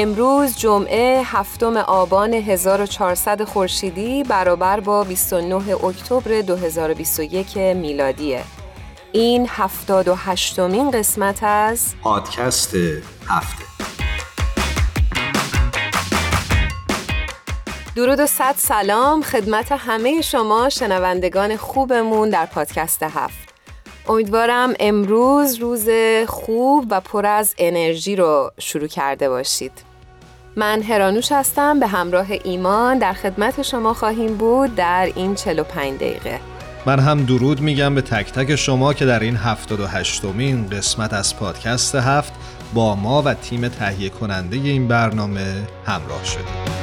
امروز جمعه هفتم آبان 1400 خورشیدی برابر با 29 اکتبر 2021 میلادیه. این 78 مین قسمت از پادکست هفته. درود و صد سلام خدمت همه شما شنوندگان خوبمون در پادکست هفت. امیدوارم امروز روز خوب و پر از انرژی رو شروع کرده باشید. من هرانوش هستم به همراه ایمان در خدمت شما خواهیم بود در این 45 دقیقه من هم درود میگم به تک تک شما که در این 78 مین قسمت از پادکست هفت با ما و تیم تهیه کننده این برنامه همراه شدید.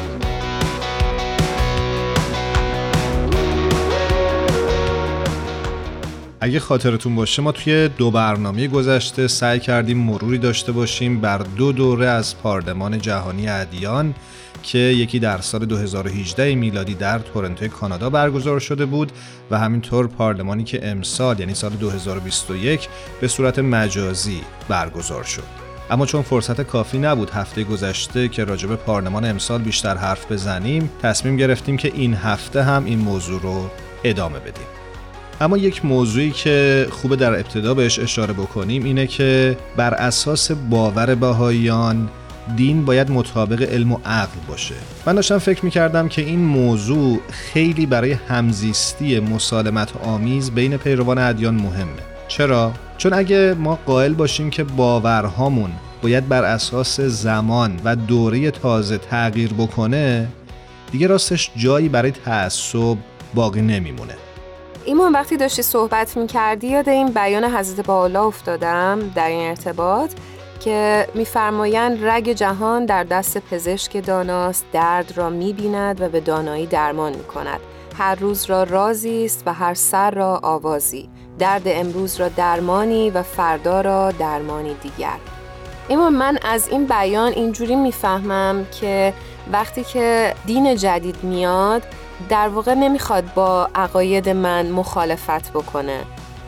اگه خاطرتون باشه ما توی دو برنامه گذشته سعی کردیم مروری داشته باشیم بر دو دوره از پارلمان جهانی ادیان که یکی در سال 2018 میلادی در تورنتو کانادا برگزار شده بود و همینطور پارلمانی که امسال یعنی سال 2021 به صورت مجازی برگزار شد. اما چون فرصت کافی نبود هفته گذشته که راجب پارلمان امسال بیشتر حرف بزنیم تصمیم گرفتیم که این هفته هم این موضوع رو ادامه بدیم. اما یک موضوعی که خوب در ابتدا بهش اشاره بکنیم اینه که بر اساس باور بهاییان دین باید مطابق علم و عقل باشه. من داشتم فکر می‌کردم که این موضوع خیلی برای همزیستی مسالمت آمیز بین پیروان ادیان مهمه. چرا؟ چون اگه ما قائل باشیم که باورهامون باید بر اساس زمان و دوره تازه تغییر بکنه دیگه راستش جایی برای تعصب باقی نمیمونه. ایمان وقتی داشتی صحبت می‌کردی یاد این بیان حضرت بالا افتادم در این ارتباط که میفرمایند رگ جهان در دست پزشک داناست درد را می‌بیند و به دانایی درمان می‌کند. هر روز را رازی است و هر سر را آوازی. درد امروز را درمانی و فردا را درمانی دیگر. اما من از این بیان اینجوری می‌فهمم که وقتی که دین جدید میاد در واقع نمی‌خواد با عقاید من مخالفت بکنه.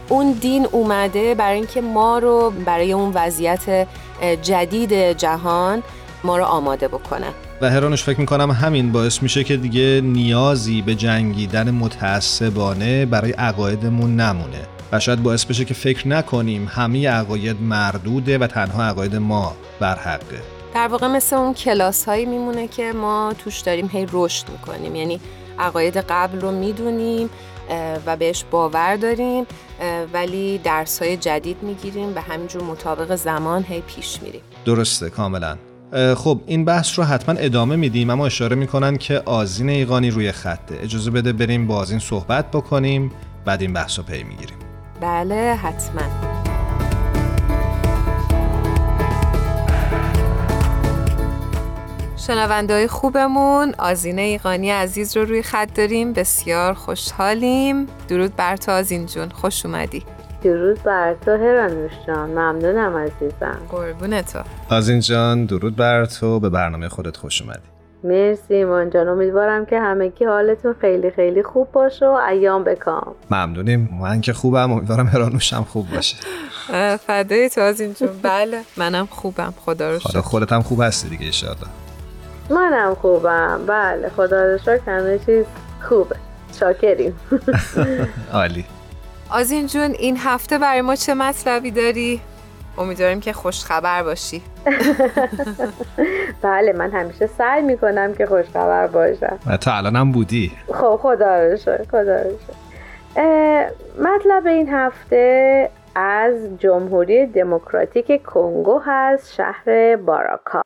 اون دین اومده برای اینکه ما رو برای اون وضعیت جدید جهان ما رو آماده بکنه. و هرانش فکر می‌کنم همین باعث میشه که دیگه نیازی به جنگیدن متعصبانه برای عقایدمون نمونه. و شاید باعث بشه که فکر نکنیم همه عقاید مردوده و تنها عقاید ما بر حقه. در واقع مثل اون کلاس هایی میمونه که ما توش داریم هی رشد می‌کنیم. یعنی عقاید قبل رو می‌دونیم و بهش باور داریم ولی درس های جدید می‌گیریم و همینجور مطابق زمان هی پیش میریم. درسته کاملا. خب این بحث رو حتما ادامه میدیم اما اشاره می‌کنن که آزین ایقانی روی خطه. اجازه بده بریم با آزین صحبت بکنیم بعد این بحث رو پی می‌گیریم. بله حتما. شنوندهای خوبمون. آزینه ایقانی عزیز رو روی خط داریم. بسیار خوشحالیم. درود بر تو آزین جون. خوش اومدی. درود بر تو هرانوش جان. ممنونم عزیزم. قربون تو آزین جان درود بر تو. به برنامه خودت خوش اومدی. مرسی ایمان جان. امیدوارم که همگی حالتون خیلی خیلی خوب باشه و ایام بکام ممنونیم. من که خوبم. امیدوارم هرانوشم خوب باشه. فدای تو از جون. بله منم خوبم. خدا رو شکر. خودت هم خوب هستی دیگه ایشالله منم خوبم. بله خدا رو شکر همه چیز خوبه. شاکریم. عالی. آزین جون این هفته برای ما چه مطلبی داری؟ امیدواریم که خوشخبر باشی. بله من همیشه سعی می‌کنم که خوشخبر باشم. و تا الانم بودی. خب خدا رو خدا رو مطلب این هفته از جمهوری دموکراتیک کنگو هست شهر باراکا.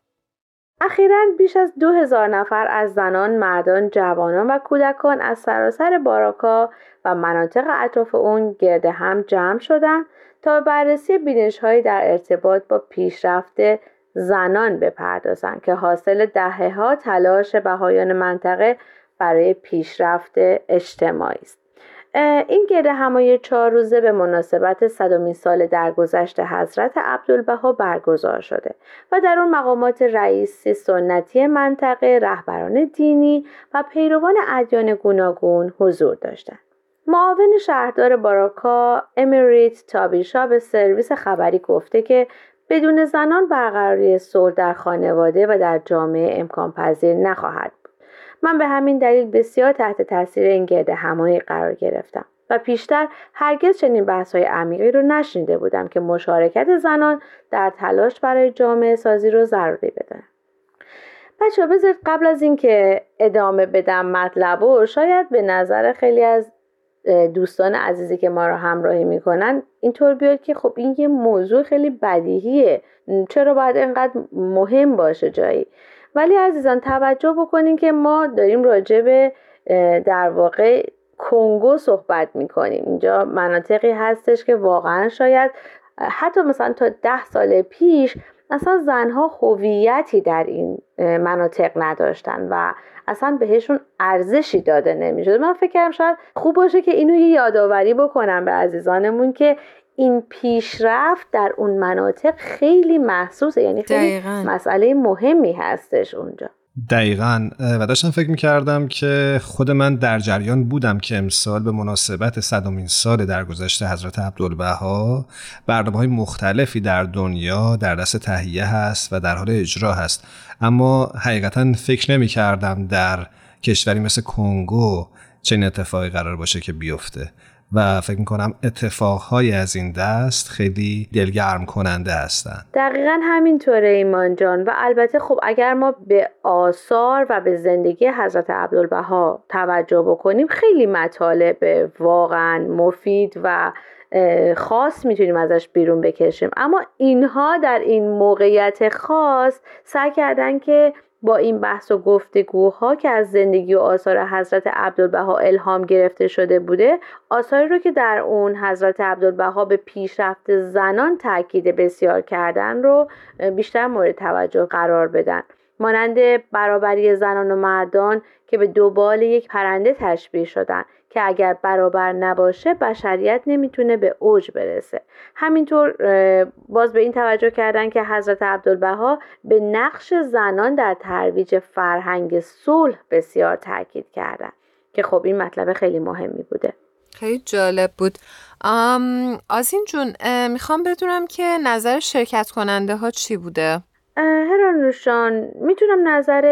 اخیرا بیش از دو هزار نفر از زنان، مردان، جوانان و کودکان از سراسر باراکا و مناطق اطراف اون گرد هم جمع شدند تا بررسی بینش در ارتباط با پیشرفت زنان بپردازند که حاصل دهه ها تلاش بهایان منطقه برای پیشرفت اجتماعی است. این گرد همایی چهار روزه به مناسبت صدومین سال درگذشت حضرت عبدالبها برگزار شده و در اون مقامات رئیسی سنتی منطقه رهبران دینی و پیروان ادیان گوناگون حضور داشتند. معاون شهردار باراکا امیریت تابیشا به سرویس خبری گفته که بدون زنان برقراری صلح در خانواده و در جامعه امکان پذیر نخواهد من به همین دلیل بسیار تحت تاثیر این گرد همایی قرار گرفتم و پیشتر هرگز چنین بحث های عمیقی رو نشنیده بودم که مشارکت زنان در تلاش برای جامعه سازی رو ضروری بدن. بچه بذارید قبل از اینکه ادامه بدم مطلب و شاید به نظر خیلی از دوستان عزیزی که ما رو همراهی می‌کنن اینطور بیاد که خب این یه موضوع خیلی بدیهیه چرا باید اینقدر مهم باشه جایی ولی عزیزان توجه بکنین که ما داریم راجع به در واقع کنگو صحبت می‌کنیم. اینجا مناطقی هستش که واقعا شاید حتی مثلا تا ده سال پیش اصلا زنها هویتی در این مناطق نداشتن و اصلا بهشون ارزشی داده نمی‌شد. من فکر کردم شاید خوب باشه که اینو یه یادآوری بکنم به عزیزانمون که این پیشرفت در اون مناطق خیلی محسوسه یعنی خیلی مسئله مهمی هستش اونجا. دقیقا. و داشتم فکر می‌کردم که خود من در جریان بودم که امسال به مناسبت صدومین سال درگذشت حضرت عبدالبها برنامه های مختلفی در دنیا در دست تهیه هست و در حال اجرا هست. اما حقیقتا فکر نمی کردم در کشوری مثل کنگو چنین اتفاقی قرار باشه که بیفته. و فکر می‌کنم اتفاقهایی از این دست خیلی دلگرم کننده هستند دقیقا همینطوره ایمان جان و البته خب اگر ما به آثار و به زندگی حضرت عبدالبها توجه بکنیم خیلی مطالب واقعا مفید و خاص می‌تونیم ازش بیرون بکشیم. اما اینها در این موقعیت خاص سعی کردن که با این بحث و گفتگوها که از زندگی و آثار حضرت عبدالبها الهام گرفته شده بوده آثاری رو که در اون حضرت عبدالبها به پیشرفت زنان تاکید بسیار کردن رو بیشتر مورد توجه قرار بدن. مانند برابری زنان و مردان که به دوبال یک پرنده تشبیه شدن. که اگر برابر نباشه بشریت نمی‌تونه به اوج برسه. همینطور باز به این توجه کردن که حضرت عبدالبها به نقش زنان در ترویج فرهنگ صلح بسیار تاکید کردن. که خب این مطلب خیلی مهمی بوده. خیلی جالب بود. آزین جون می‌خوام بدونم که نظر شرکت کننده ها چی بوده هرانوشان می‌تونم نظر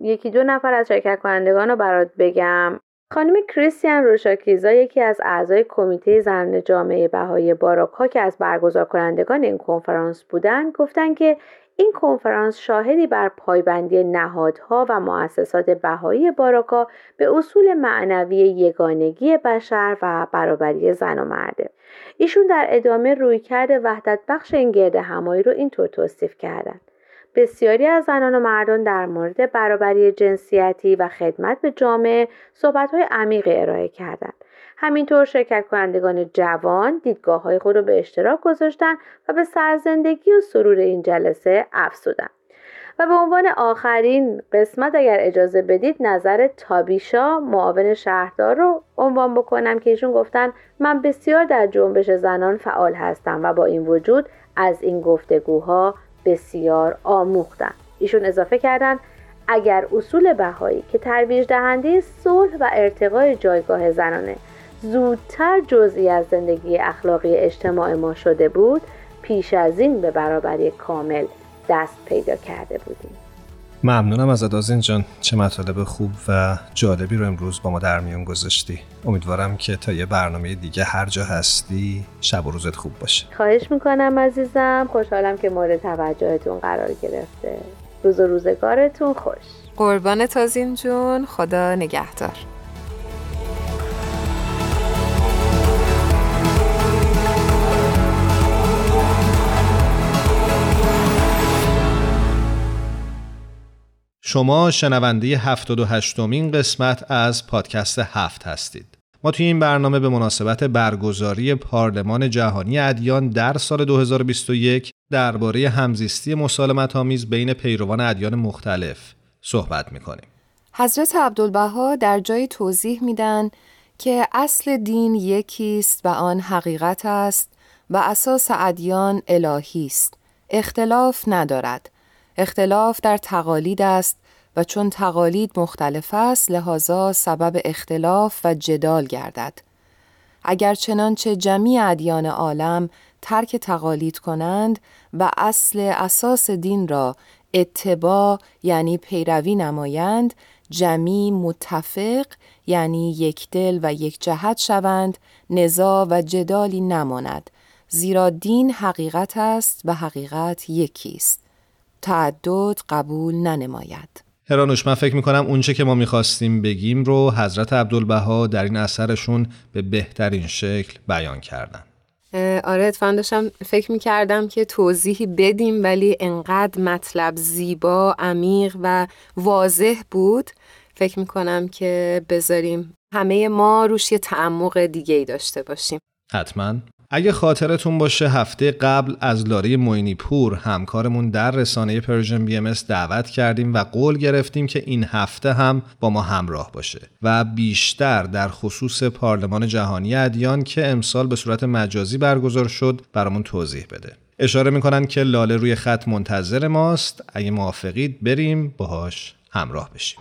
یکی دو نفر از شرکت کنندگان رو برات بگم. خانم کریستیان روشاکیزا یکی از اعضای کمیته زن جامعه بهایی باراکا که از برگزار کنندگان این کنفرانس بودند گفتند که این کنفرانس شاهدی بر پایبندی نهادها و مؤسسات بهایی باراکا به اصول معنوی یگانگی بشر و برابری زن و مرده ایشون در ادامه رویکرد وحدت بخش این گرد همایی رو اینطور توصیف کردند بسیاری از زنان و مردان در مورد برابری جنسیتی و خدمت به جامعه صحبت‌های عمیقی ارائه کردند. همینطور شرکت کنندگان جوان دیدگاه های خود را به اشتراک گذاشتند و به سرزندگی و سرور این جلسه افزودند. و به عنوان آخرین قسمت اگر اجازه بدید نظر تابیشا معاون شهردار رو عنوان بکنم که ایشون گفتن من بسیار در جنبش زنان فعال هستم و با این وجود از این گفتگوها بسیار آموختن. ایشون اضافه کردند اگر اصول بهایی که ترویج دهنده صلح و ارتقای جایگاه زنانه زودتر جزئی از زندگی اخلاقی اجتماع ما شده بود پیش از این به برابری کامل دست پیدا کرده بودیم. ممنونم از آزین جان. چه مطالب خوب و جالبی رو امروز با ما در میون گذاشتی. امیدوارم که تا یه برنامه دیگه هر جا هستی شب و روزت خوب باشه. خواهش می‌کنم عزیزم. خوشحالم که مورد توجهتون قرار گرفته. روز و روزگارتون خوش. قربان تازین جون. خدا نگهدار. شما شنونده 78 مین قسمت از پادکست هفت هستید. ما توی این برنامه به مناسبت برگزاری پارلمان جهانی ادیان در سال 2021 درباره همزیستی مسالمت آمیز بین پیروان ادیان مختلف صحبت می‌کنیم. حضرت عبدالبها در جای توضیح میدن که اصل دین یکی است و آن حقیقت است و اساس ادیان الهی است. اختلاف ندارد. اختلاف در تقالید است و چون تقالید مختلف است لحاظا سبب اختلاف و جدال گردد. اگر چنانچه جمیع ادیان عالم ترک تقالید کنند و اصل اساس دین را اتباع یعنی پیروی نمایند جمی متفق یعنی یک دل و یک جهت شوند نزا و جدالی نماند. زیرا دین حقیقت است و حقیقت یکی است. تعدد قبول ننماید. هرانوش من فکر می‌کنم اونچه که ما می‌خواستیم بگیم رو حضرت عبدالبها در این اثرشون به بهترین شکل بیان کردن. آره اتفاقا داشتم فکر می‌کردم که توضیحی بدیم ولی انقدر مطلب زیبا، عمیق و واضح بود. فکر می‌کنم که بذاریم همه ما روش یه تعمق دیگه ای داشته باشیم. حتما. اگه خاطرتون باشه هفته قبل از لاله معینی پور همکارمون در رسانه Persian BMS دعوت کردیم و قول گرفتیم که این هفته هم با ما همراه باشه و بیشتر در خصوص پارلمان جهانی ادیان که امسال به صورت مجازی برگزار شد برامون توضیح بده. اشاره می‌کنن که لاله روی خط منتظر ماست. اگه موافقید بریم باهاش همراه بشیم.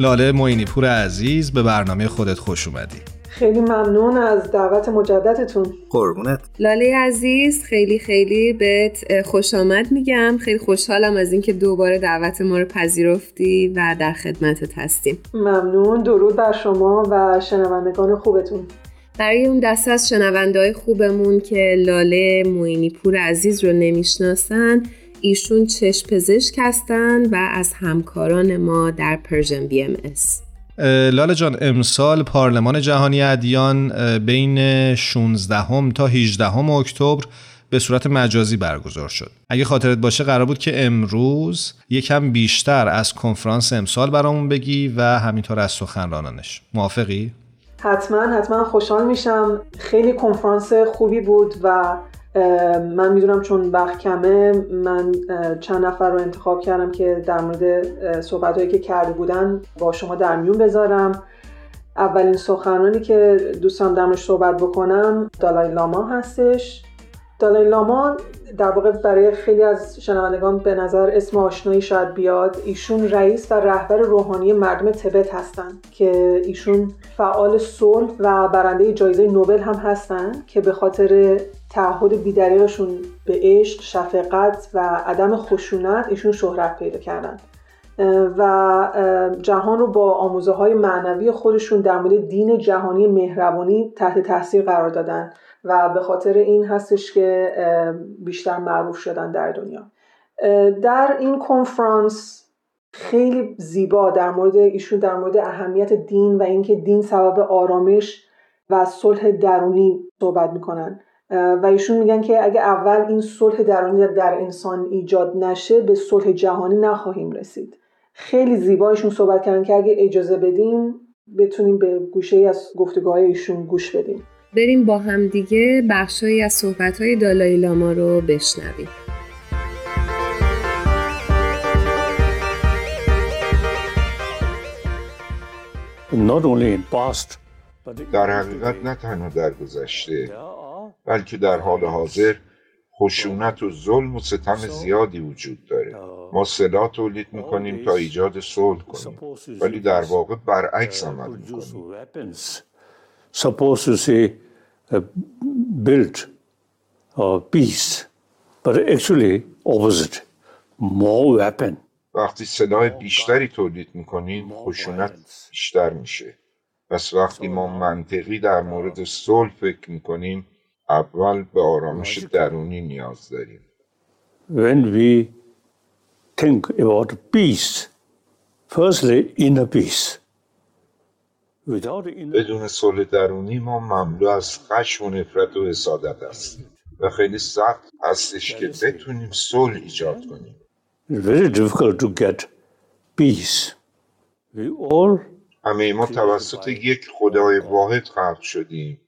لاله موینی پور عزیز به برنامه خودت خوش اومدی. خیلی ممنون از دعوت مجددتون. قربونت. لاله عزیز خیلی خیلی بهت خوش آمد میگم. خیلی خوشحالم از اینکه دوباره دعوت ما رو پذیرفتی و در خدمتت هستیم. ممنون. درود بر شما و شنوندگان خوبتون. برای اون دست از شنونده خوبمون که لاله موینی پور عزیز رو نمی‌شناسن ایشون چشم پزشک هستند و از همکاران ما در Persian BMS. لاله جان امسال پارلمان جهانی ادیان بین 16 تا 18 اکتبر به صورت مجازی برگزار شد. اگه خاطرت باشه قرار بود که امروز یکم بیشتر از کنفرانس امسال برامون بگی و همینطور از سخنرانانش. موافقی؟ حتما حتما خوشحال میشم. خیلی کنفرانس خوبی بود و من می‌دونم چون وقت کمه من چند نفر رو انتخاب کردم که در مورد صحبت که کرده بودن با شما در میون بذارم. اولین سخنرانی که دوستم درمش صحبت بکنم دالای لاما هستش. دالای لاما در واقع برای خیلی از شنوندگان به نظر اسم آشنایی شاید بیاد ایشون رئیس و رهبر روحانی مردم تبت هستند که ایشون فعال صلح و برنده جایزه نوبل هم هستند که به خاطر تعهد بیدریقشون به عشق، شفقت و عدم خشونت ایشون شهرت پیدا کردن. و جهان رو با آموزه های معنوی خودشون در مورد دین جهانی مهربانی تحت تاثیر قرار دادن. و به خاطر این هستش که بیشتر معروف شدن در دنیا. در این کنفرانس خیلی زیبا در مورد ایشون در مورد اهمیت دین و اینکه دین سبب آرامش و صلح درونی صحبت می‌کنن. و ایشون میگن که اگه اول این صلح درونی در انسان ایجاد نشه به صلح جهانی نخواهیم رسید. خیلی زیبایشون صحبت کردن که اگه اجازه بدین بتونیم به گوشه ای از گفتگاه ایشون گوش بدیم. بریم با هم دیگه بخشهایی از صحبت دالای لاما رو بشنویم. در حقیقت نه تنها در گذشته بلکه در حال حاضر خشونت و ظلم و ستم زیادی وجود داره. ما سلاح تولید می‌کنیم تا ایجاد صلح کنیم. ولی در واقع برعکس عمل می‌کنیم. Build peace, but actually opposite, more weapon. وقتی سلاح بیشتری تولید می‌کنیم خشونت بیشتر میشه. پس وقتی ما منطقی در مورد صلح فکر می‌کنیم اول به آرامش درونی نیاز داریم. When we think about peace, firstly inner peace. بدون صلح درونی ما مملو از خشم و نفرت و حسادت هستیم و خیلی سخت هستش که بتونیم صلح ایجاد کنیم. It's very difficult to get peace. We all همه ما توسط یک خدای واحد خلق شدیم.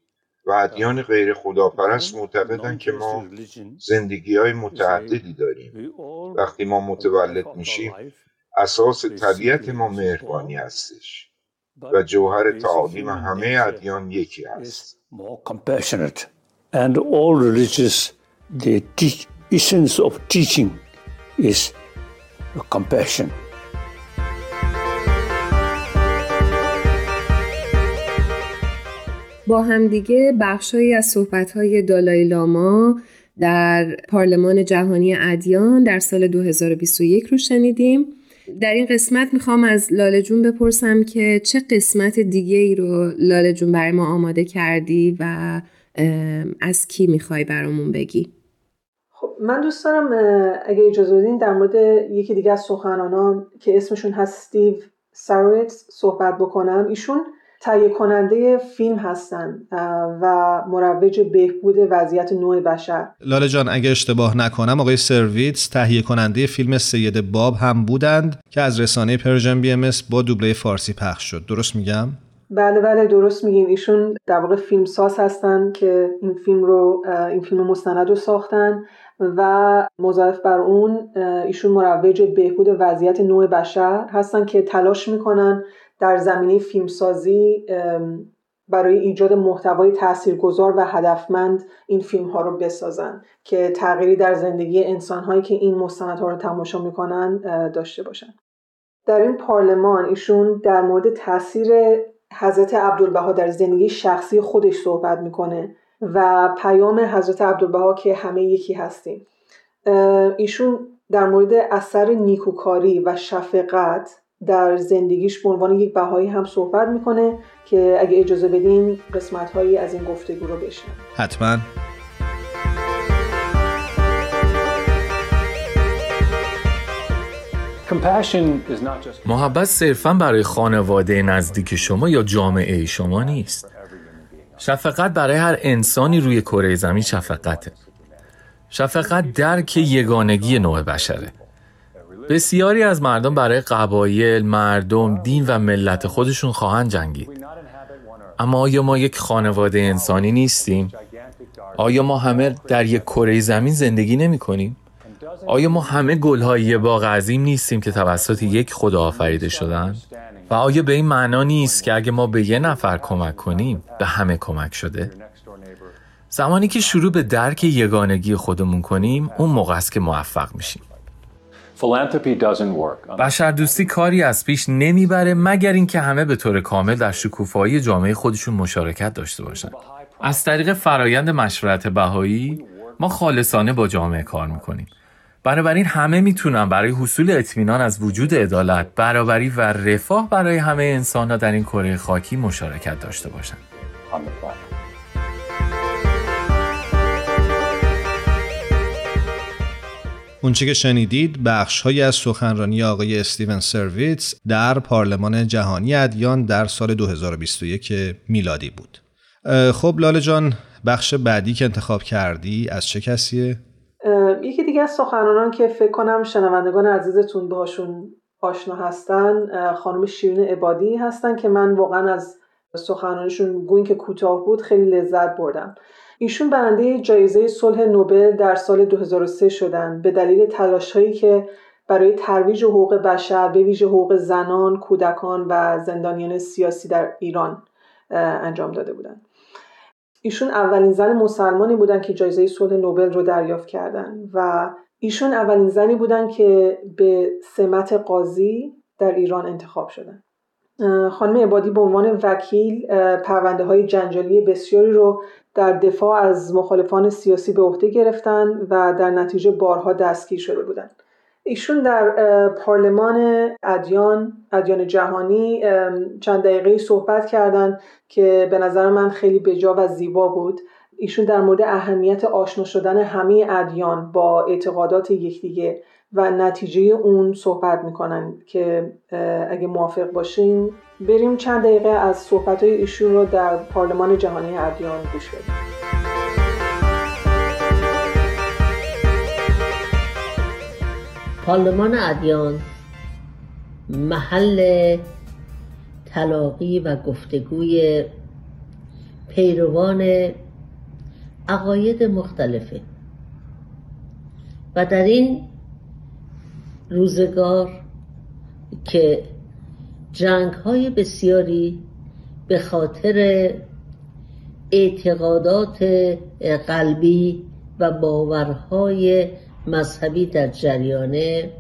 و ادیان غیر خداپرست معتقدند که ما زندگی های متعددی داریم. وقتی ما متولد میشیم اساس طبیعت ما مهربانی هستش. و جوهر تعالیم همه ادیان یکی compassionate. And all religious, the teach, essence of teaching is compassion. با همدیگه بخشهایی از صحبت‌های دالای لاما در پارلمان جهانی ادیان در سال 2021 رو شنیدیم. در این قسمت می‌خوام از لاله جون بپرسم که چه قسمت دیگه ای رو لاله جون برای ما آماده کردی و از کی می‌خوای برامون بگی؟ خب من دوست دارم اگه اجازه بدین در مورد یکی دیگه از سخنرانان که اسمشون هست استیو سارویتز صحبت بکنم ایشون تهیه کننده فیلم هستن و مروج بهبود وضعیت نوع بشر. لاله جان اگه اشتباه نکنم آقای سارویتز تهیه کننده فیلم سید باب هم بودند که از رسانه Persian BMS با دوبله فارسی پخش شد. درست میگم؟ بله بله درست میگین. ایشون در واقع فیلم ساز هستن که این فیلم رو این فیلم مستند رو ساختن و مضاف بر اون ایشون مروج بهبود وضعیت نوع بشر هستن که تلاش می‌کنن در زمینه فیلمسازی برای ایجاد محتوای تاثیرگذار و هدفمند این فیلم ها رو بسازن که تغییری در زندگی انسان هایی که این مستندها رو تماشا می‌کنن داشته باشن. در این پارلمان ایشون در مورد تاثیر حضرت عبدالبها در زندگی شخصی خودش صحبت می‌کنه و پیام حضرت عبدالبها که همه یکی هستیم. ایشون در مورد اثر نیکوکاری و شفقت در زندگیش به عنوان یک بهایی هم صحبت می‌کنه که اگه اجازه بدین قسمت هایی از این گفتگو رو بشنویم. حتما. Compassion is not just محبت صرفا برای خانواده نزدیک شما یا جامعه شما نیست. شفقت برای هر انسانی روی کره زمین شفقته. شفقت درک یگانگی نوع بشره. بسیاری از مردم برای قبایل، مردم، دین و ملت خودشون خواهند جنگید اما آیا ما یک خانواده انسانی نیستیم؟ آیا ما همه در یک کره زمین زندگی نمی کنیم؟ آیا ما همه گلهای یه باغ عظیم نیستیم که توسط یک خدا آفریده شدن؟ و آیا به این معنا نیست که اگه ما به یه نفر کمک کنیم به همه کمک شده؟ زمانی که شروع به درک یگانگی خودمون کنیم اون موقع است که موفق میشیم philanthropy doesn't work. بشر دوستی کاری از پیش نمی‌بره مگر اینکه همه به طور کامل در شکوفایی جامعه خودشون مشارکت داشته باشن از طریق فرایند مشورت بهایی ما خالصانه با جامعه کار می‌کنیم بنابراین همه می‌تونن برای حصول اطمینان از وجود عدالت، برابری و رفاه برای همه انسانها در این کره خاکی مشارکت داشته باشند. اونچه که شنیدید بخشهایی از سخنرانی آقای استیون سرویتس در پارلمان جهانی ادیان در سال 2021 میلادی بود. خب لاله جان بخش بعدی که انتخاب کردی از چه کسیه؟ یکی دیگه از سخنرانان که فکر کنم شنوندگان عزیزتون باشون آشنا هستن خانم شیرین عبادی هستن که من واقعا از سخنرانیشون گوین که کوتاه بود خیلی لذت بردم ایشون برنده جایزه صلح نوبل در سال 2003 شدن به دلیل تلاشهایی که برای ترویج حقوق بشر به ویژه حقوق زنان، کودکان و زندانیان سیاسی در ایران انجام داده بودند. ایشون اولین زن مسلمانی بودن که جایزه صلح نوبل رو دریافت کردن و ایشون اولین زنی بودن که به سمت قاضی در ایران انتخاب شدن اه، خانم عبادی به عنوان وکیل پرونده های جنجالی بسیاری رو در دفاع از مخالفان سیاسی به عهده گرفتن و در نتیجه بارها دستگیر شده بودند. ایشون در پارلمان ادیان ادیان جهانی چند دقیقه صحبت کردند که به نظر من خیلی بجا و زیبا بود ایشون در مورد اهمیت آشنا شدن همه ادیان با اعتقادات یکدیگه و نتیجه اون صحبت می‌کنن که اگه موافق باشین بریم چند دقیقه از صحبت های ایشون رو در پارلمان جهانی ادیان گوش بدیم. پارلمان ادیان محل تلاقی و گفتگوی پیروان عقاید مختلفه و در این روزگار که جنگ های بسیاری به خاطر اعتقادات قلبی و باورهای مذهبی در جریانه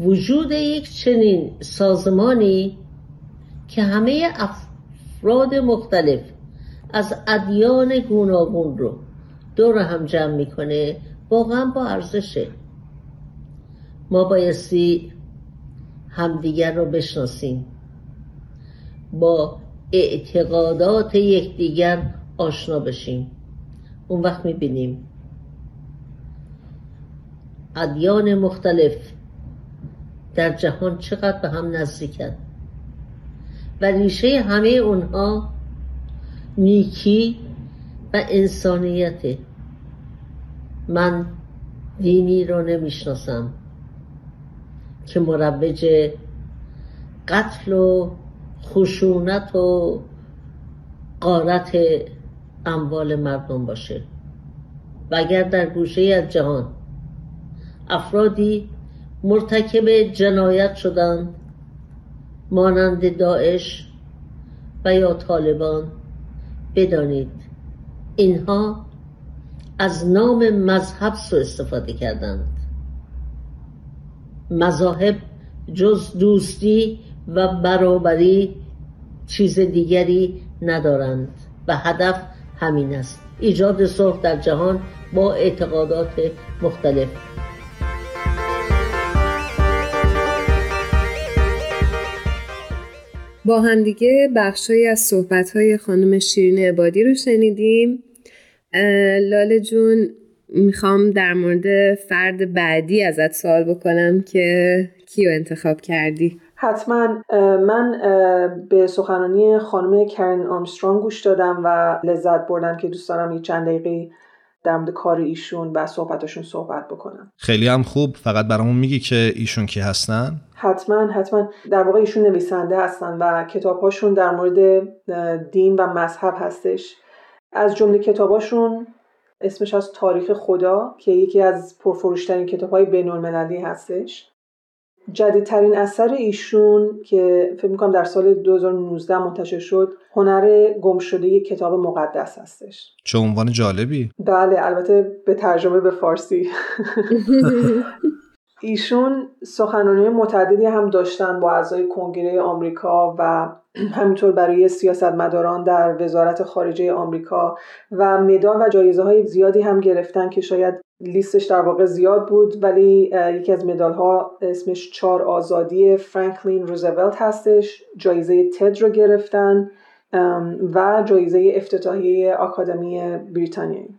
وجود یک چنین سازمانی که همه افراد مختلف از ادیان گوناگون رو دور هم جمع می‌کنه واقعا با ارزشه. ما بایستی همدیگر رو بشناسیم. با اعتقادات یکدیگر آشنا بشیم. اون وقت می‌بینیم. ادیان مختلف در جهان چقدر به هم نزدیکن. و ریشه همه اونها نیکی و انسانیت من دینی رو نمی‌شناسم. که مروج قتل و خشونت و قارت اموال مردم باشه. و اگر در گوشه از جهان افرادی مرتکب جنایت شدند مانند داعش و یا طالبان بدانید اینها از نام مذهب سو استفاده کردند. مذاهب جز دوستی و برابری چیز دیگری ندارند و هدف همین است. ایجاد صلح در جهان با اعتقادات مختلف. با همدیگه بخشهایی از صحبتهای خانم شیرین عبادی رو شنیدیم. لاله جون می‌خوام در مورد فرد بعدی ازت سوال بکنم که کیو انتخاب کردی؟ حتما من به سخنرانی خانم کرن آرمسترانگ گوش دادم و لذت بردم که دوست دارم یه چند دقیقه در مورد کار ایشون و صحبتاشون صحبت بکنم. خیلی هم خوب. فقط برامون میگی که ایشون کی هستن؟ حتما حتما. در واقع ایشون نویسنده هستن و کتابهاشون در مورد دین و مذهب هستش. از جمله کتاباشون اسمش از تاریخ خدا که یکی از پرفروشترین کتاب های بین المللی هستش. جدیدترین اثر ایشون که فکر می‌کنم در سال 2019 منتشر شد هنر گم شده کتاب مقدس هستش. چه عنوان جالبی. بله البته به ترجمه به فارسی. ایشون سخنرانی متعددی هم داشتن با اعضای کنگره آمریکا و همینطور برای سیاستمداران در وزارت خارجه آمریکا و مدال و جایزه های زیادی هم گرفتن که شاید لیستش در واقع زیاد بود. ولی یکی از مدال ها اسمش چار آزادی فرانکلین روزولت هستش. جایزه تد رو گرفتن و جایزه افتتاحیه آکادمی بریتانیایی.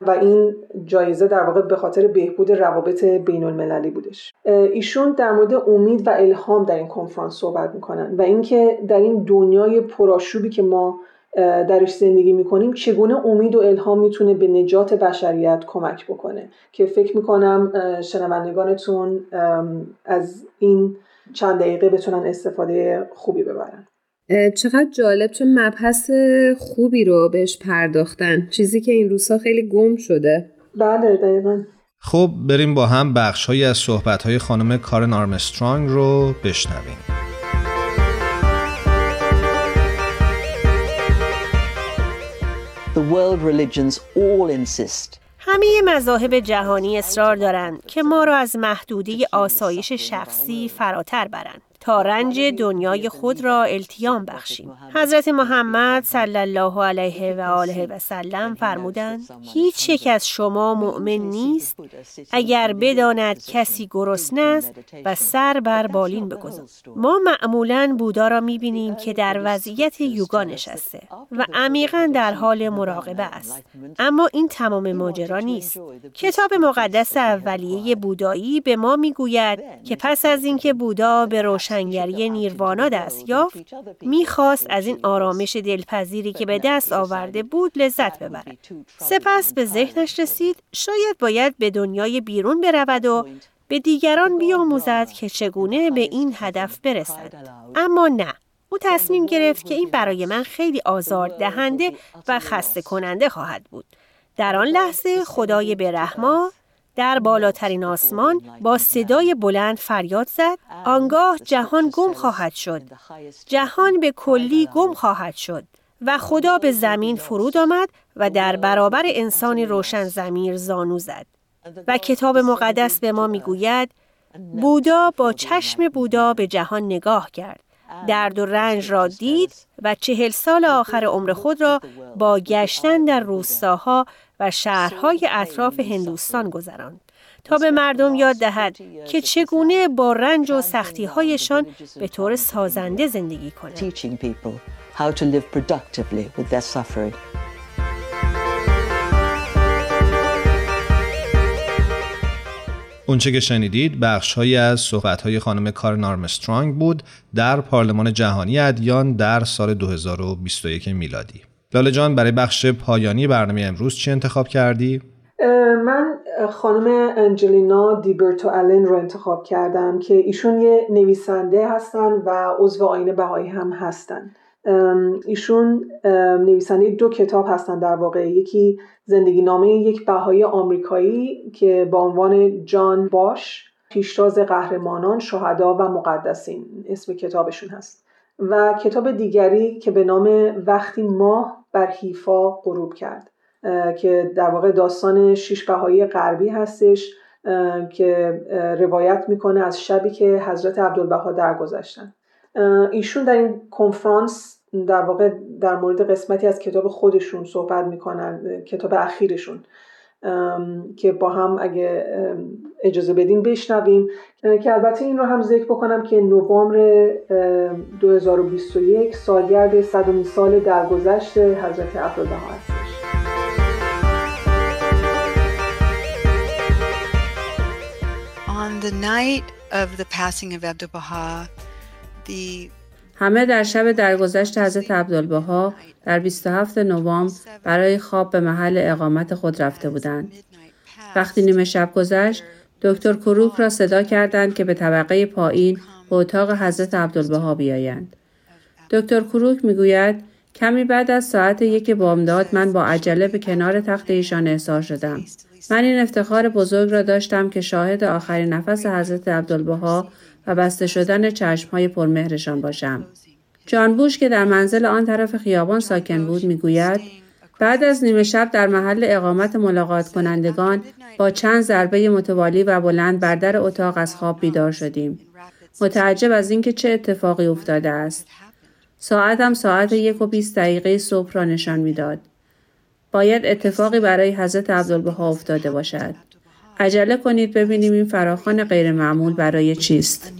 و این جایزه در واقع به خاطر بهبود روابط بین المللی بودش ایشون در مورد امید و الهام در این کنفرانس صحبت می‌کنن و اینکه در این دنیای پرآشوبی که ما درش زندگی می‌کنیم چگونه امید و الهام می‌تونه به نجات بشریت کمک بکنه. که فکر می‌کنم شنوندگانتون از این چند دقیقه بتونن استفاده خوبی ببرن. چقدر جالب چون مبحث خوبی رو بهش پرداختن. چیزی که این روزها خیلی گم شده. بله دقیقا. خب بریم با هم بخش های از صحبت های خانم کارن آرمسترانگ رو بشنویم. The world religions all insist. همه مذاهب جهانی اصرار دارند که ما را از محدوده آسایش شخصی فراتر برند. رنج دنیای خود را التیام بخشیم. حضرت محمد صلی الله علیه و آله و سلم فرمودند هیچ یک از شما مؤمن نیست اگر بداند کسی گرسنه است و سر بر بالین بگذارد. ما معمولا بودا را می‌بینیم که در وضعیت یوگا نشسته و عمیقا در حال مراقبه است. اما این تمام ماجرا نیست. کتاب مقدس اولیه بودایی به ما می‌گوید که پس از اینکه بودا به روشنگری نیروانا دست یافت می‌خواست از این آرامش دلپذیری که به دست آورده بود لذت ببرد. سپس به ذهنش رسید شاید باید به دنیای بیرون برود و به دیگران بیاموزد که چگونه به این هدف برسد. اما نه او تصمیم گرفت که این برای من خیلی آزار دهنده و خسته کننده خواهد بود. در آن لحظه خدای برحما در بالاترین آسمان با صدای بلند فریاد زد. آنگاه جهان گم خواهد شد. جهان به کلی گم خواهد شد و خدا به زمین فرود آمد و در برابر انسان روشن زمیر زانو زد. و کتاب مقدس به ما می‌گوید بودا با چشم بودا به جهان نگاه کرد. درد و رنج را دید و چهل سال آخر عمر خود را با گشتن در روستاها و شهرهای اطراف هندوستان گذراند. تا به مردم یاد دهد که چگونه با رنج و سختی هایشان به طور سازنده زندگی کنند. اونچه که شنیدید بخشهایی از صحبتهای خانم کارن آرمسترانگ بود در پارلمان جهانی ادیان در سال 2021 میلادی. لاله جان برای بخش پایانی برنامه امروز چی انتخاب کردی؟ من خانم انجلینا دیبرتو الن رو انتخاب کردم که ایشون یه نویسنده هستن و عضو آین بهایی هم هستن ایشون نویسنده دو کتاب هستن در واقع. یکی زندگی نامه یک بهایی آمریکایی که با عنوان جان باش پیشتاز قهرمانان شهدا و مقدسین. اسم کتابشون هست. و کتاب دیگری که به نام وقتی ماه بر حیفا غروب کرد که در واقع داستان شیش بهایی غربی هستش که روایت می‌کنه از شبی که حضرت عبدالبها درگذشتن. ایشون در این کنفرانس در واقع در مورد قسمتی از کتاب خودشون صحبت می‌کنن کتاب اخیرشون که با هم اگه اجازه بدین بشنویم. که البته این رو هم ذکر بکنم که نوامبر 2021 سالگرد صدومین سال درگذشت حضرت عبدالبها هستش. On the night of the passing of Abdu'l-Baha, the همه در شب درگذشت حضرت عبدالبها در 27 نوامبر برای خواب به محل اقامت خود رفته بودند. وقتی نیمه شب گذشت، دکتر کروک را صدا کردند که به طبقه پایین به اتاق حضرت عبدالبها بیایند. دکتر کروک می‌گوید کمی بعد از ساعت یک بامداد من با عجله به کنار تخت ایشان احضار شدم. من این افتخار بزرگ را داشتم که شاهد آخرین نفس حضرت عبدالبها و بسته شدن چشمهای پرمهرشان باشم. جان بوش که در منزل آن طرف خیابان ساکن بود می‌گوید بعد از نیمه شب در محل اقامت ملاقات کنندگان با چند ضربه متوالی و بلند بر در اتاق از خواب بیدار شدیم. متعجب از اینکه چه اتفاقی افتاده است. ساعتم ساعت یک و بیست دقیقه صبح را نشان می‌داد. باید اتفاقی برای حضرت عبدالبها افتاده باشد. عجله کنید ببینیم این فراخان غیر معمول برای چیست.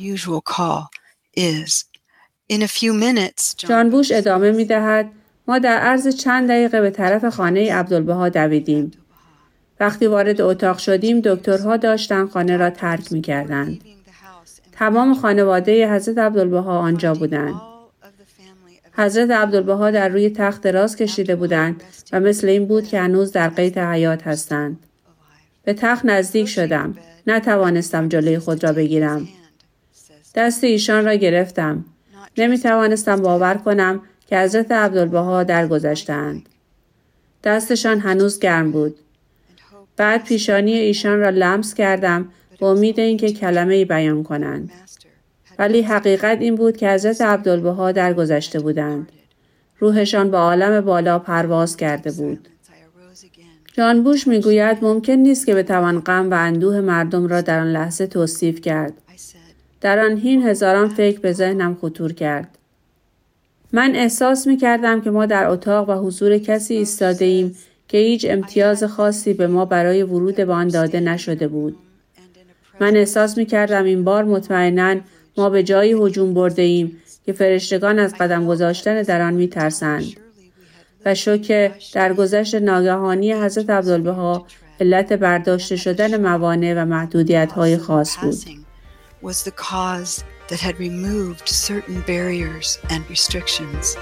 جان بوش ادامه می دهد ما در عرض چند دقیقه به طرف خانه عبدالبها دویدیم. وقتی وارد اتاق شدیم دکترها داشتن خانه را ترک می کردند. تمام خانواده حضرت عبدالبها آنجا بودند. حضرت عبدالبها در روی تخت دراز کشیده بودند و مثل این بود که هنوز در قید حیات هستند. به تخت نزدیک شدم. نتوانستم جلوی خود را بگیرم. دست ایشان را گرفتم. نمی توانستم باور کنم که حضرت عبدالبها درگذشتند. دستشان هنوز گرم بود. بعد پیشانی ایشان را لمس کردم به امید اینکه کلمه ای بیان کنند. ولی حقیقت این بود که حضرت عبدالبها درگذشته بودند. روحشان به عالم بالا پرواز کرده بود. جان بوش می‌گوید ممکن نیست که بتوان غم و اندوه مردم را در آن لحظه توصیف کرد. در آن هین هزاران فکر به ذهنم خطور کرد. من احساس می کردم که ما در اتاق و حضور کسی ایستاده ایم که هیچ امتیاز خاصی به ما برای ورود به آن داده نشده بود. من احساس می کردم این بار مطمئنا ما به جایی هجوم برده ایم که فرشتگان از قدم گذاشتن در آن می ترسند. و شوکه در گذشت ناگهانی حضرت عبدالبها علت برداشته شدن موانع و محدودیت های خاص بود. was the cause that had removed certain barriers and restrictions.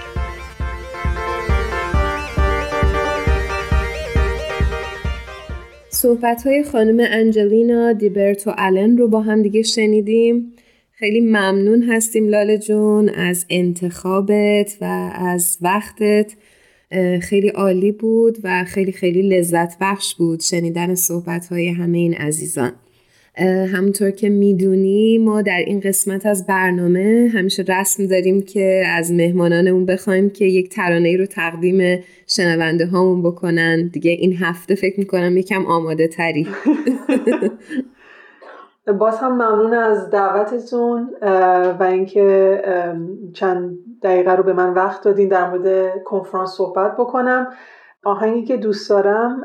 صحبت های خانم انجلینا دیبرتو آلن رو با هم دیگه شنیدیم خیلی ممنون هستیم لاله جون از انتخابت و از وقتت خیلی عالی بود و خیلی خیلی لذت بخش بود شنیدن صحبت های همه این عزیزان. همونطور که می‌دونی ما در این قسمت از برنامه همیشه رسم داریم که از مهمانانمون بخوایم که یک ترانه رو تقدیم شنونده هامون بکنن. دیگه این هفته فکر می‌کنم یکم آماده تری باز هم ممنون از دعوتتون و اینکه چند دقیقه رو به من وقت دادین در مورد کنفرانس صحبت بکنم آهنگی که دوست دارم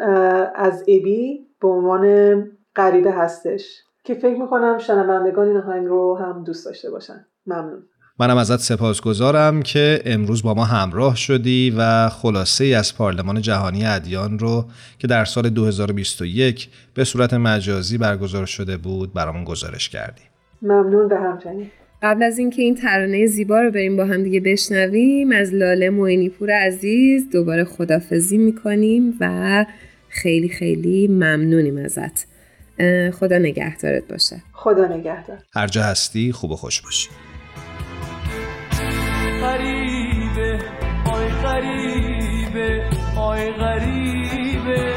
از ابی به عنوان غریبه هستش که فکر می‌کنم شنوندگان این آهنگ رو هم دوست داشته باشن ممنون منم ازت سپاسگزارم که امروز با ما همراه شدی و خلاصه ای از پارلمان جهانی ادیان رو که در سال 2021 به صورت مجازی برگزار شده بود برامون گزارش کردی. ممنون به همچنین. قبل از اینکه این ترانه زیبا رو بریم با هم دیگه بشنویم از لاله موینی پور عزیز دوباره خدافزی می‌کنیم و خیلی خیلی ممنونیم ازت. خدا نگهدارت باشه. خدا نگهدار. هر جا هستی خوب و خوش باشی. غریبه آی غریبه آی غریبه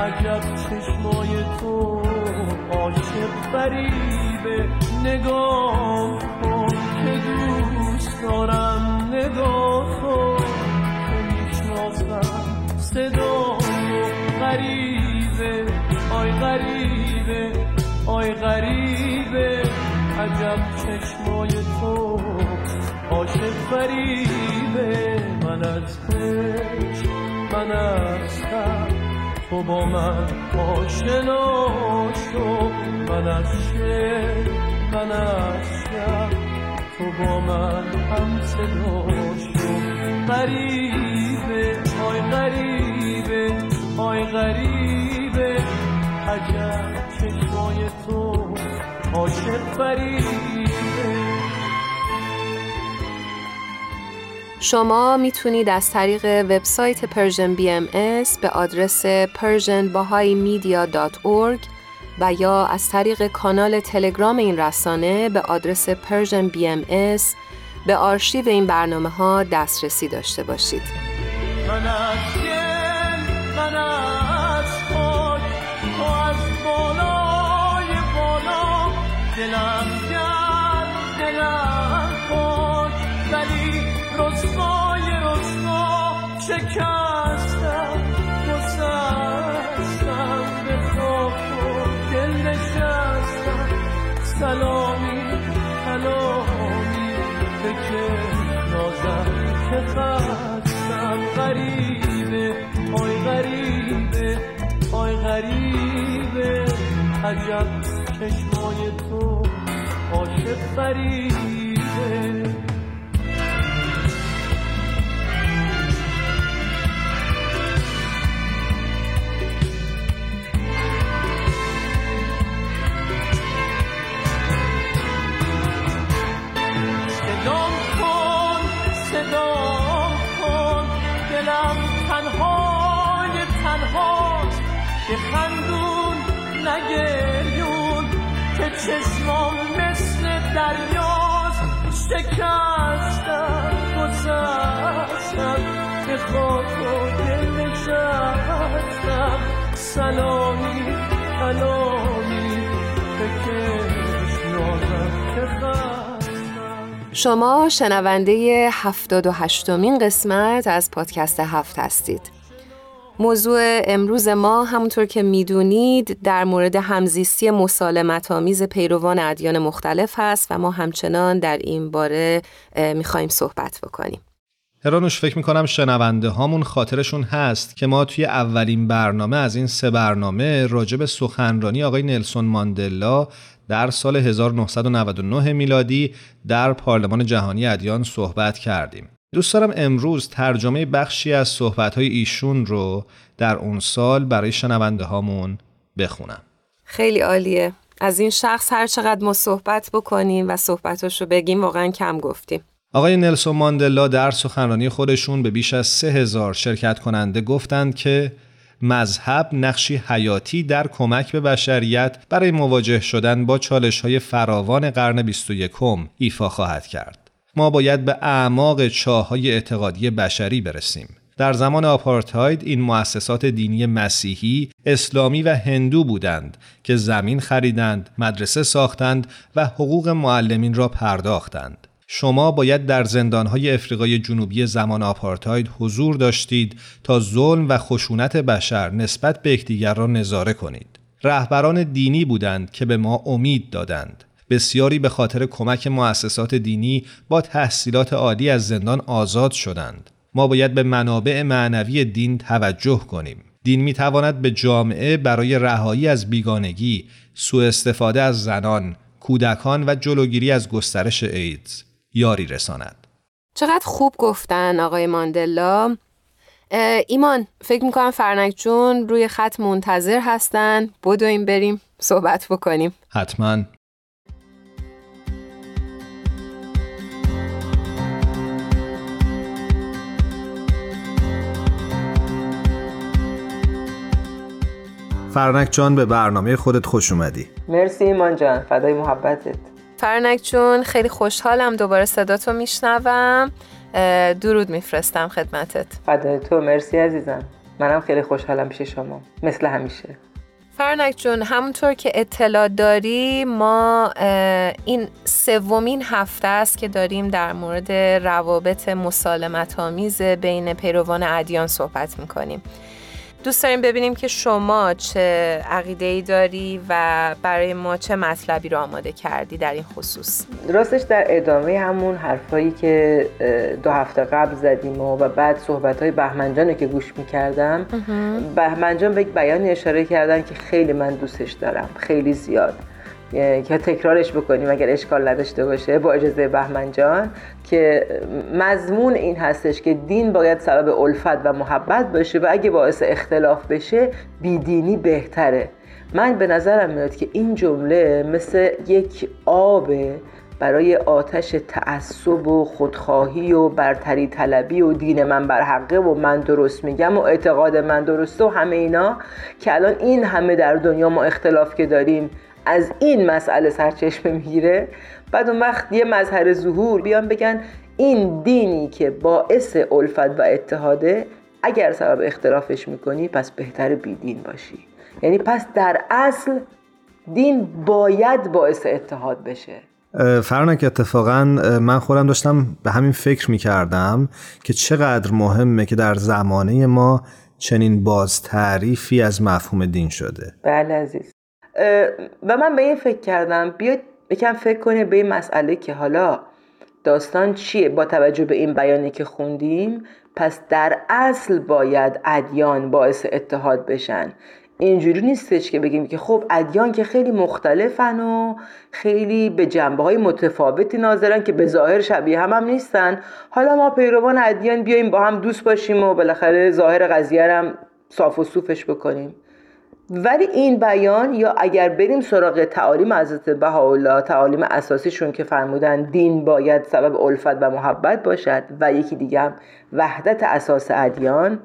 عجب چشمای تو عاشق دوست دارم نگاه کن که می‌شناسم. صدای غریبه. آی غریبه. آی غریبه. عجب چشمای تو. عاشق فریبه. من از عشق. من از تو با من آشنا شو. من از شعر. من تو با من هم صدا شو غریبه آی غریبه آی غریبه عجب چشمای تو عاشق فریبه. شما می‌تونید از طریق وبسایت Persian BMS به آدرس persianbahaimedia.org و یا از طریق کانال تلگرام این رسانه به آدرس MS به آرشیو این برنامه ها دسترسی داشته باشید. سلامی به که نازم که خستم غریبه آی غریبه آی غریبه. عجب چشمای تو عاشق غریبه به و شما شنونده 78 مین قسمت از پادکست هفت هستید. موضوع امروز ما همونطور که می‌دونید در مورد همزیستی مسالمت آمیز پیروان ادیان مختلف هست و ما همچنان در این باره می‌خوایم صحبت بکنیم. هرانوش فکر می‌کنم شنونده هامون خاطرشون هست که ما توی اولین برنامه از این سه برنامه راجع به سخنرانی آقای نلسون ماندلا در سال 1999 میلادی در پارلمان جهانی ادیان صحبت کردیم. دوست دارم امروز ترجمه بخشی از صحبتهای ایشون رو در اون سال برای شنونده هامون بخونم. خیلی عالیه. از این شخص هر چقدر ما صحبت بکنیم و صحبتاش رو بگیم واقعا کم گفتیم. آقای نلسون ماندلا در سخنرانی خودشون به بیش از سه هزار شرکت کننده گفتند که مذهب نقشی حیاتی در کمک به بشریت برای مواجه شدن با چالش های فراوان قرن 21 ایفا خواهد کرد. ما باید به اعماق چاهای اعتقادی بشری برسیم. در زمان آپارتاید این مؤسسات دینی مسیحی، اسلامی و هندو بودند که زمین خریدند، مدرسه ساختند و حقوق معلمین را پرداختند. شما باید در زندانهای افریقای جنوبی زمان آپارتاید حضور داشتید تا ظلم و خشونت بشر نسبت به یکدیگر را نظاره کنید. رهبران دینی بودند که به ما امید دادند. بسیاری به خاطر کمک مؤسسات دینی با تحصیلات عالی از زندان آزاد شدند. ما باید به منابع معنوی دین توجه کنیم. دین می تواند به جامعه برای رهایی از بیگانگی، سوء استفاده از زنان، کودکان و جلوگیری از گسترش ایدز یاری رساند. چقدر خوب گفتن آقای ماندلا ایمان فکر می‌کنم فرنک جون روی خط منتظر هستن بدویم بریم صحبت بکنیم حتما فرنک جان به برنامه خودت خوش اومدی. مرسی ایمان جان فدای محبتت. فرنک جون خیلی خوشحالم دوباره صداتو میشنوم. درود میفرستم خدمتت. فدای تو مرسی عزیزم. منم خیلی خوشحالم پیش شما. مثل همیشه. فرنک جون همونطور که اطلاع داری ما این سومین هفته است که داریم در مورد روابط مسالمت آمیز بین پیروان ادیان صحبت می‌کنیم. دوست داریم ببینیم که شما چه عقیده ای داری و برای ما چه مطلبی رو آماده کردی در این خصوص. راستش در ادامه همون حرفایی که دو هفته قبل زدیم و, و بعد صحبت های بهمنجان رو که گوش می‌کردم بهمنجان به یک بیانی اشاره کردن که خیلی من دوستش دارم خیلی زیاد. که تکرارش بکنیم اگر اشکال نداشته باشه با اجازه بهمن جان که مضمون این هستش که دین باید سبب الفت و محبت باشه و اگه باعث اختلاف بشه بیدینی بهتره. من به نظرم میاد که این جمله مثل یک آب برای آتش تعصب و خودخواهی و برتری طلبی و دین من بر حقه و من درست میگم و اعتقاد من درسته و همه اینا که الان این همه در دنیا ما اختلاف که داریم از این مسئله سرچشمه می‌گیره. بعد اون وقت یه مظهر ظهور بیان بگن این دینی که باعث الفت و اتحاده اگر سبب اختلافش می‌کنی پس بهتر بیدین باشی. یعنی پس در اصل دین باید باعث اتحاد بشه. فرنک اتفاقا من خودم داشتم به همین فکر می‌کردم که چقدر مهمه که در زمانه ما چنین باز تعریفی از مفهوم دین شده. بله عزیز. و من به این فکر کردم بیاید بکن فکر کنه به این مسئله که حالا داستان چیه؟ با توجه به این بیانی که خوندیم پس در اصل باید ادیان باعث اتحاد بشن. اینجوری نیستش که بگیم که خب ادیان که خیلی مختلفن و خیلی به جنبه های متفاوتی ناظرن که به ظاهر شبیه هم هم نیستن. حالا ما پیروان ادیان بیایم با هم دوست باشیم و بالاخره ظاهر قضیه هم صاف و صوفش بکنیم. ولی این بیان یا اگر بریم سراغ تعالیم حضرت بهاءالله تعالیم اساسیشون که فرمودن دین باید سبب الفت و محبت باشد و یکی دیگه وحدت اساس ادیان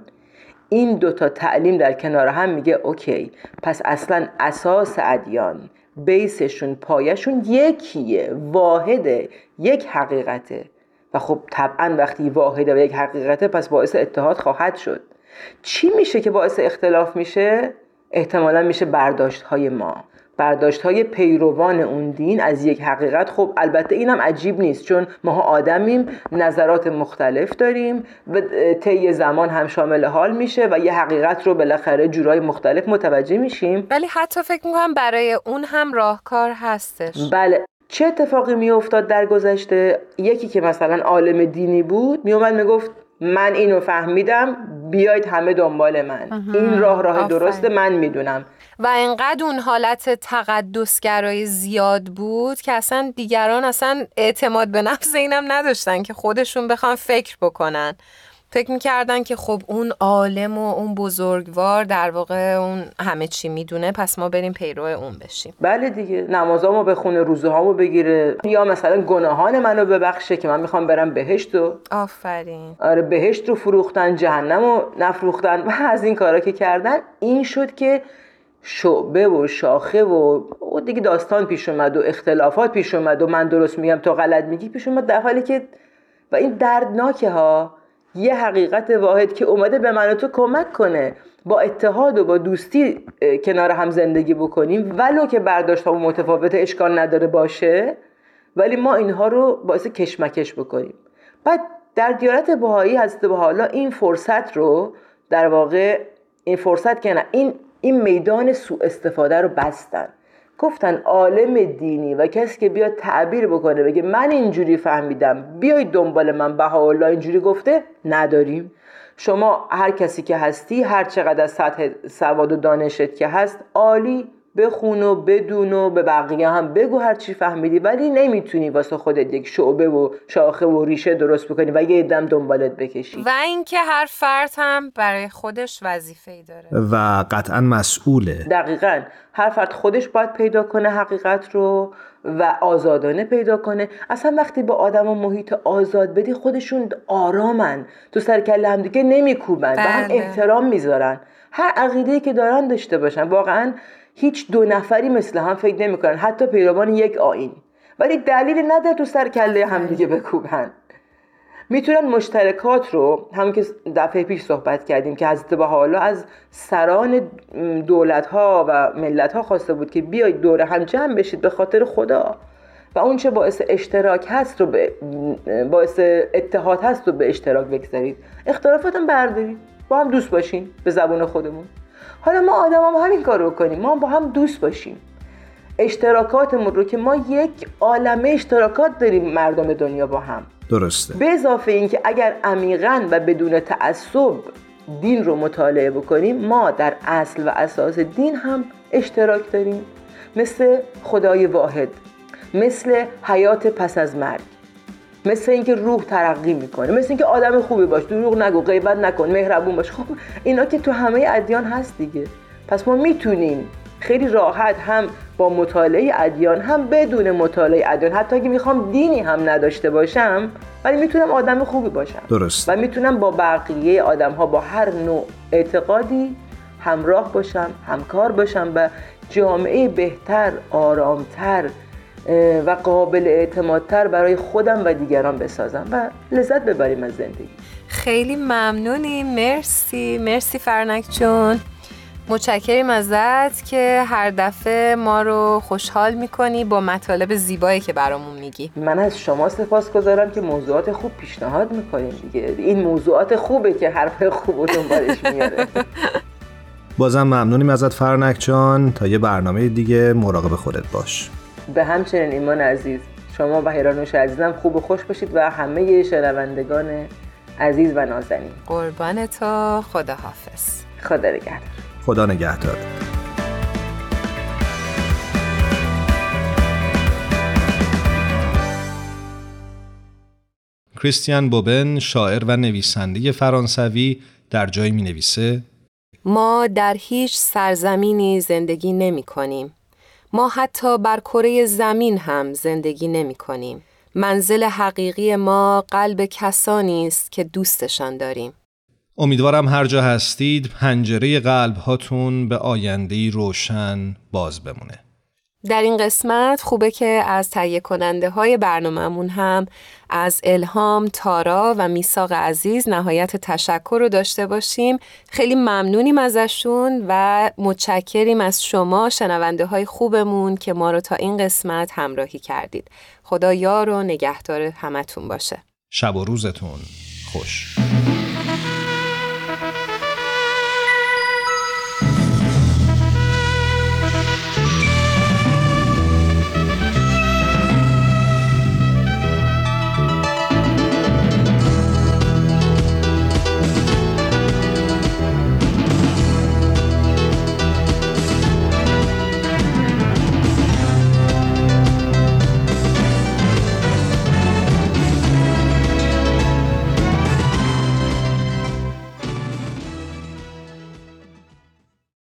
این دوتا تعلیم در کنار هم میگه اوکی پس اصلا اساس ادیان بیسشون پایشون یکیه واحده یک حقیقته و خب طبعا وقتی واحده و یک حقیقته پس باعث اتحاد خواهد شد چی میشه که باعث اختلاف میشه؟ احتمالا میشه برداشت های ما. برداشت های پیروان اون دین از یک حقیقت خب البته اینم عجیب نیست چون ما آدمیم نظرات مختلف داریم و طی زمان هم شامل حال میشه و یه حقیقت رو بالاخره جورای مختلف متوجه میشیم. ولی حتی فکر می‌کنم برای اون هم راهکار هستش. بله. چه اتفاقی میافتاد در گذشته؟ یکی که مثلا عالم دینی بود میومد می‌گفت من اینو فهمیدم بیاید همه دنبال من. این راه راه درسته من می‌دونم. و انقدر اون حالت تقدسگرای زیاد بود که اصلا دیگران اصلا اعتماد به نفس اینم نداشتن که خودشون بخوان فکر بکنن. فکر می‌کردن که خب اون عالم و اون بزرگوار در واقع اون همه چی می‌دونه پس ما بریم پیرو اون بشیم. بله دیگه نمازامو بخونه روزه هامو بگیره. یا مثلا گناهان منو ببخشه که من می‌خوام برم بهشت و آفرین. آره بهشت رو فروختن جهنم رو نفروختن. و از این کارا که کردن این شد که شعبه و شاخه و, و دیگه داستان پیش اومد و اختلافات پیش اومد و من درست میگم تو غلط میگی پیش اومد در حالی که و این دردناکه ها. یه حقیقت واحد که اومده به من تو کمک کنه با اتحاد و با دوستی کنار هم زندگی بکنیم. ولو که برداشت و متفاوت اشکال نداره باشه ولی ما اینها رو باعث کشمکش بکنیم. بعد در دیانت بهایی حضرت حالا این فرصت رو در واقع این فرصت که نه این این میدان سوء استفاده رو بستن. گفتن عالم دینی و کسی که بیاد تعبیر بکنه بگه من اینجوری فهمیدم بیاید دنبال من بهاءالله اینجوری گفته نداریم. شما هر کسی که هستی هر چقدر از سطح سواد و دانشت که هست عالی بخون و بدون و به بقیه هم بگو هر چی فهمیدی. ولی نمی‌تونی واسه خودت یک شعبه و شاخه و ریشه درست بکنی و یه دم دنبالت بکشی. و اینکه هر فرد هم برای خودش وظیفه ای داره. و قطعا مسئوله. دقیقا. هر فرد خودش باید پیدا کنه حقیقت رو و آزادانه پیدا کنه. اصلا وقتی با آدم و محیط آزاد بدی خودشون آرامن. تو سر کله هم دیگه نمیکوبن. و هم احترام می‌ذارن. هر عقیده که دارن داشته باشن. واقعا هیچ دو نفری مثل هم فکر نمی‌کنن. حتی پیروان یک آین ولی دلیلی نداره تو سر کله هم دیگه بکوبن. می‌تونن مشترکات رو هم که دفعه پیش صحبت کردیم که حضرت حالا از سران دولت ها و ملت ها خواسته بود که بیاید دور هم جمع بشید به خاطر خدا. و اون چه باعث اشتراک هست رو به باعث اتحاد هست رو به اشتراک بگذارید. اختلافاتم بردارید. با هم دوست باشین. به زبون خودمون. حالا ما آدم هم همین کار رو کنیم. ما با هم دوست باشیم. اشتراکاتمون رو که ما یک عالمه اشتراکات داریم مردم دنیا با هم. درسته. به اضافه اینکه اگر عمیقا و بدون تعصب دین رو مطالعه بکنیم ما در اصل و اساس دین هم اشتراک داریم. مثل خدای واحد. مثل حیات پس از مرگ. مثل اینکه روح ترقی می‌کنه مثل اینکه آدم خوبی باش دروغ نگو غیبت نکن مهربون باش. خب اینا که تو همه ادیان هست دیگه. پس ما می‌تونیم خیلی راحت هم با مطالعه ادیان هم بدون مطالعه ادیان حتی اگه می‌خوام دینی هم نداشته باشم ولی می‌تونم آدم خوبی باشم. درست. و می‌تونم با بقیه آدم ها با هر نوع اعتقادی همراه باشم همکار باشم و جامعه بهتر آرامتر و قابل اعتمادتر برای خودم و دیگران بسازم و لذت ببریم از زندگی. خیلی ممنونیم. مرسی. مرسی فرنک جون. متشکریم ازت که هر دفعه ما رو خوشحال می‌کنی با مطالب زیبایی که برامون میگی. من از شما سپاسگزارم که موضوعات خوب پیشنهاد می‌کنین دیگه. این موضوعات خوبه که حرف خوب و دنبالش میاره بازم ممنونیم ازت فرنک جان. تا یه برنامه دیگه مراقب خودت باش. به همچنین ایمان عزیز. شما و هیرانوش عزیزم خوب و خوش باشید و همه شنوندگان عزیز و نازنین. قربان تو خدا حافظ. خدا نگهدار. خدا نگهدار. کریستیان بوبن شاعر و نویسنده فرانسوی در جایی می نویسه ما در هیچ سرزمینی زندگی نمی کنیم. ما حتی بر کره زمین هم زندگی نمی کنیم. منزل حقیقی ما قلب کسانی است که دوستشان داریم. امیدوارم هر جا هستید پنجره قلب هاتون به آینده روشن باز بمونه. در این قسمت خوبه که از تهیه کننده های برنامهمون هم از الهام، تارا و میساق عزیز نهایت تشکر رو داشته باشیم. خیلی ممنونیم ازشون و متشکریم از شما شنونده های خوبمون که ما رو تا این قسمت همراهی کردید. خدا یار و نگهدار همتون باشه. شب و روزتون خوش.